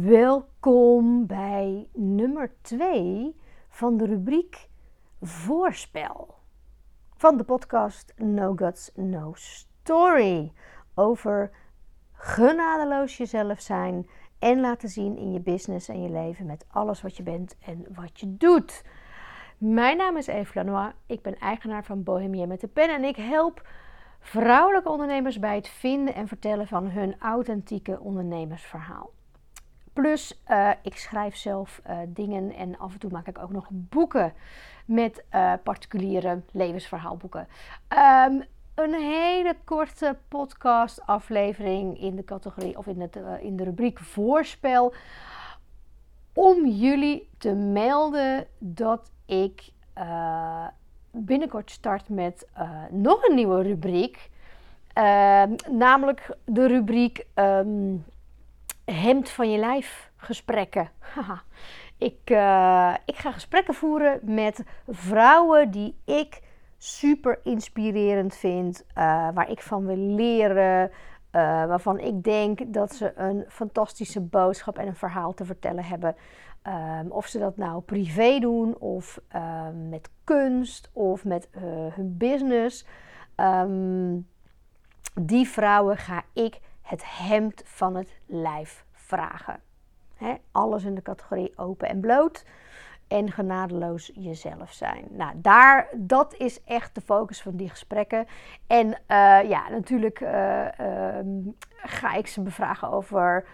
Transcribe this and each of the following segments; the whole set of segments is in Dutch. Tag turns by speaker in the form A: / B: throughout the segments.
A: Welkom bij nummer 2 van de rubriek Voorspel van de podcast No Guts, No Story. Over genadeloos jezelf zijn en laten zien in je business en je leven met alles wat je bent en wat je doet. Mijn naam is Eve Lanois. Ik ben eigenaar van Bohemia met de pen en ik help vrouwelijke ondernemers bij het vinden en vertellen van hun authentieke ondernemersverhaal. Plus, uh, ik schrijf zelf uh, dingen en af en toe maak ik ook nog boeken met uh, particuliere levensverhaalboeken. Um, een hele korte podcast aflevering in de categorie of in, het, in de rubriek voorspel. Om jullie te melden dat ik binnenkort start met nog een nieuwe rubriek. Ehm, namelijk de rubriek um, hemd van je lijf gesprekken. ik, uh, ik ga gesprekken voeren met vrouwen die ik super inspirerend vind, uh, waar ik van wil leren, uh, waarvan ik denk dat ze een fantastische boodschap en een verhaal te vertellen hebben. Um, of ze dat nou privé doen, of um, met kunst, of met hun business. Um, die vrouwen ga ik het hemd van het lijf vragen. alles in de categorie open en bloot en genadeloos jezelf zijn. Nou, daar, dat is echt de focus van die gesprekken. En uh, ja, natuurlijk uh, uh, ga ik ze bevragen over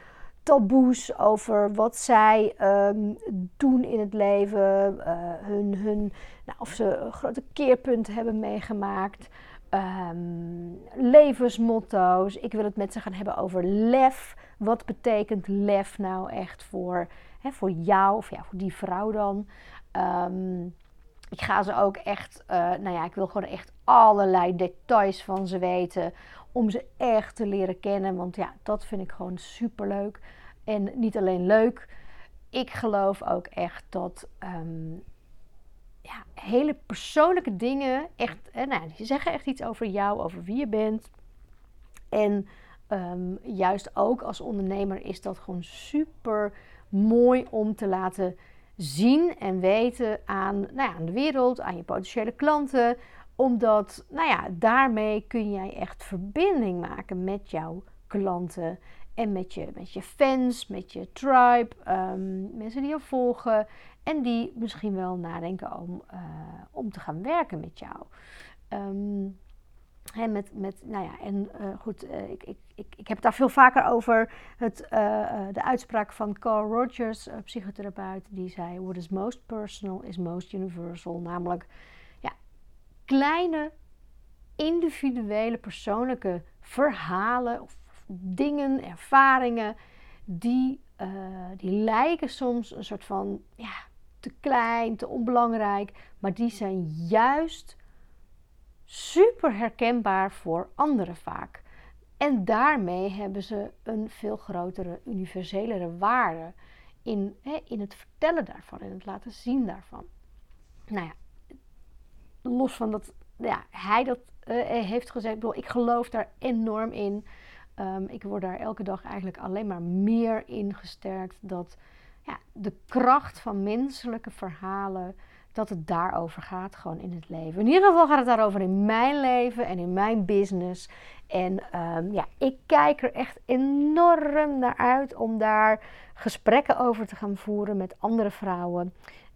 A: taboes, over wat zij um, doen in het leven, hun, hun, nou, of ze grote keerpunt hebben meegemaakt um, levensmotto's. Ik wil het met ze gaan hebben over lef. Wat betekent lef nou echt voor, hè, voor jou of ja, voor die vrouw dan? Um, ik ga ze ook echt, uh, nou ja, ik wil gewoon echt allerlei details van ze weten. Om ze echt te leren kennen. Want ja, dat vind ik gewoon super leuk. En niet alleen leuk. Ik geloof ook echt dat um, ja, hele persoonlijke dingen. Echt, hè, nou, die zeggen echt iets over jou, over wie je bent. En um, juist ook als ondernemer is dat gewoon super mooi om te laten zien en weten aan, nou ja, aan de wereld, aan je potentiële klanten. Omdat, nou ja, daarmee kun jij echt verbinding maken met jouw klanten. En met je, met je fans, met je tribe, um, mensen die je volgen. En die misschien wel nadenken om, uh, om te gaan werken met jou. Um, hè, met, met, nou ja, en uh, goed, uh, ik, ik, ik, ik heb het daar veel vaker over. Het, de uitspraak van Carl Rogers, psychotherapeut, die zei: What is most personal is most universal. Namelijk, ja, kleine, individuele, persoonlijke verhalen of dingen, ervaringen, die, uh, die lijken soms een soort van ja, te klein, te onbelangrijk, maar die zijn juist super herkenbaar voor anderen vaak. En daarmee hebben ze een veel grotere, universelere waarde in, hè, in het vertellen daarvan, in het laten zien daarvan. Nou ja, los van dat ja, hij dat uh, heeft gezegd, ik, bedoel, ik geloof daar enorm in. Um, ik word daar elke dag eigenlijk alleen maar meer in gesterkt dat ja, de kracht van menselijke verhalen, dat het daarover gaat, gewoon in het leven. In ieder geval gaat het daarover in mijn leven en in mijn business. En um, ja, ik kijk er echt enorm naar uit om daar gesprekken over te gaan voeren met andere vrouwen.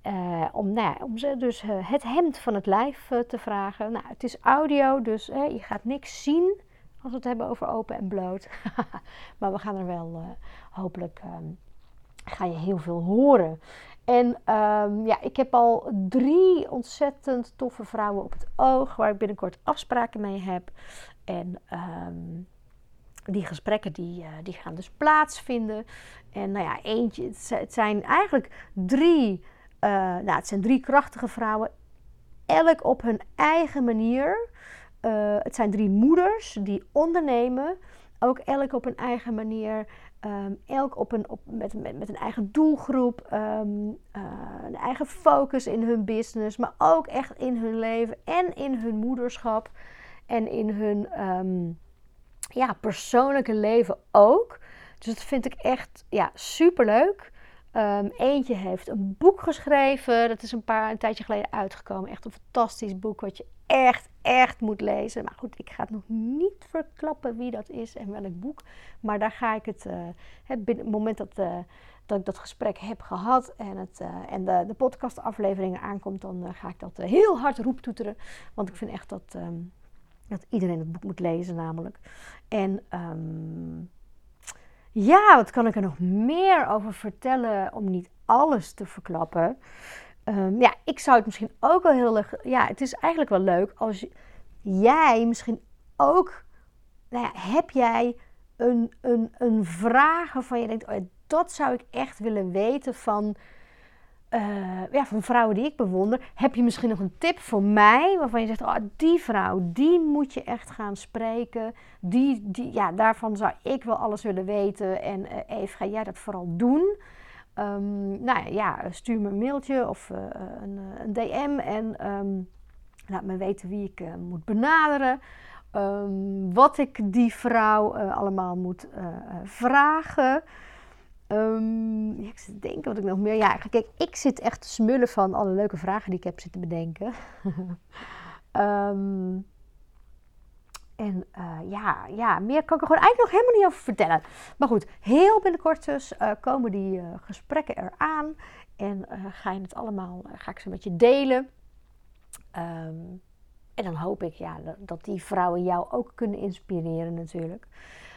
A: Uh, om, nou om ze dus uh, het hemd van het lijf uh, te vragen. Nou, het is audio, dus je gaat niks zien als we het hebben over open en bloot. maar we gaan er wel hopelijk um, ga je heel veel horen. En um, ja, ik heb al drie ontzettend toffe vrouwen op het oog waar ik binnenkort afspraken mee heb. En um, die gesprekken die, uh, die gaan dus plaatsvinden. En nou ja, eentje, het zijn eigenlijk drie, uh, nou, het zijn drie krachtige vrouwen, elk op hun eigen manier. Uh, het zijn drie moeders die ondernemen, ook elk op hun eigen manier. Um, elk op een, op, met, met, een eigen doelgroep, um, uh, een eigen focus in hun business, maar ook echt in hun leven en in hun moederschap en in hun um, ja, persoonlijke leven ook. Dus dat vind ik echt ja, superleuk. Eentje heeft een boek geschreven. Dat is een, paar, een tijdje geleden uitgekomen. Echt een fantastisch boek wat je echt, echt moet lezen. Maar goed, ik ga het nog niet verklappen wie dat is en welk boek. Maar daar ga ik het, het, het moment dat, uh, dat ik dat gesprek heb gehad en, het, uh, en de, de podcastafleveringen aankomt, dan ga ik dat heel hard roeptoeteren. Want ik vind echt dat, um, dat iedereen het boek moet lezen, namelijk. En um, ja, wat kan ik er nog meer over vertellen om niet alles te verklappen? Um, ja, ik zou het misschien ook wel heel erg. Ja, het is eigenlijk wel leuk als jij misschien ook. Nou ja, heb jij een, een, een vraag waarvan je denkt: oh, dat zou ik echt willen weten van uh, ja, van vrouwen die ik bewonder. Heb je misschien nog een tip voor mij waarvan je zegt: oh, die vrouw, die moet je echt gaan spreken. Die, die, ja, daarvan zou ik wel alles willen weten. En uh, Eve, ga jij dat vooral doen? Um, nou ja, stuur me een mailtje of uh, een, een, DM en um, laat me weten wie ik moet benaderen. Um, wat ik die vrouw allemaal moet vragen. Ja, ik zit te denken wat ik nog meer. Ja, kijk, ik zit echt te smullen van alle leuke vragen die ik heb zitten bedenken. en uh, ja, ja, meer kan ik er gewoon eigenlijk nog helemaal niet over vertellen. Maar goed, heel binnenkort dus uh, komen die uh, gesprekken eraan. En ga je het allemaal, ga ik ze met je delen. Um, en dan hoop ik ja, dat die vrouwen jou ook kunnen inspireren natuurlijk.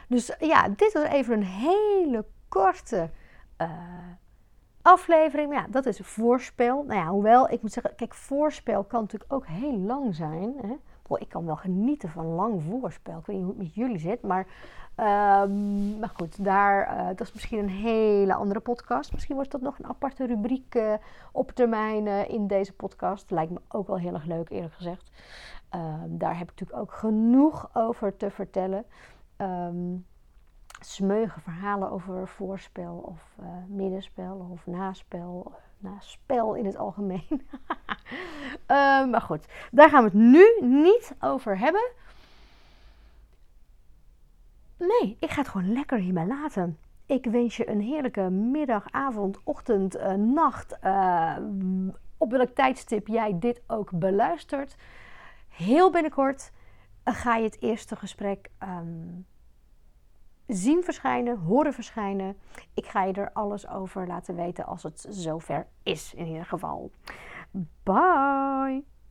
A: Dus ja, dit was even een hele korte aflevering. Maar ja, dat is voorspel. Nou ja, hoewel ik moet zeggen, kijk, voorspel kan natuurlijk ook heel lang zijn. Hè? Ik kan wel genieten van lang voorspel. Ik weet niet hoe het met jullie zit, maar, um, maar goed, daar, uh, dat is misschien een hele andere podcast. Misschien wordt dat nog een aparte rubriek uh, op termijn uh, in deze podcast. Lijkt me ook wel heel erg leuk, eerlijk gezegd. Um, daar heb ik natuurlijk ook genoeg over te vertellen. Um, smeugen verhalen over voorspel of middenspel of naspel. Naspel in het algemeen. uh, maar goed, daar gaan we het nu niet over hebben. Nee, ik ga het gewoon lekker hierbij laten. Ik wens je een heerlijke middag, avond, ochtend, uh, nacht. op welk tijdstip jij dit ook beluistert. Heel binnenkort ga je het eerste gesprek um, zien verschijnen, horen verschijnen. Ik ga je er alles over laten weten als het zover is, in ieder geval. Bye!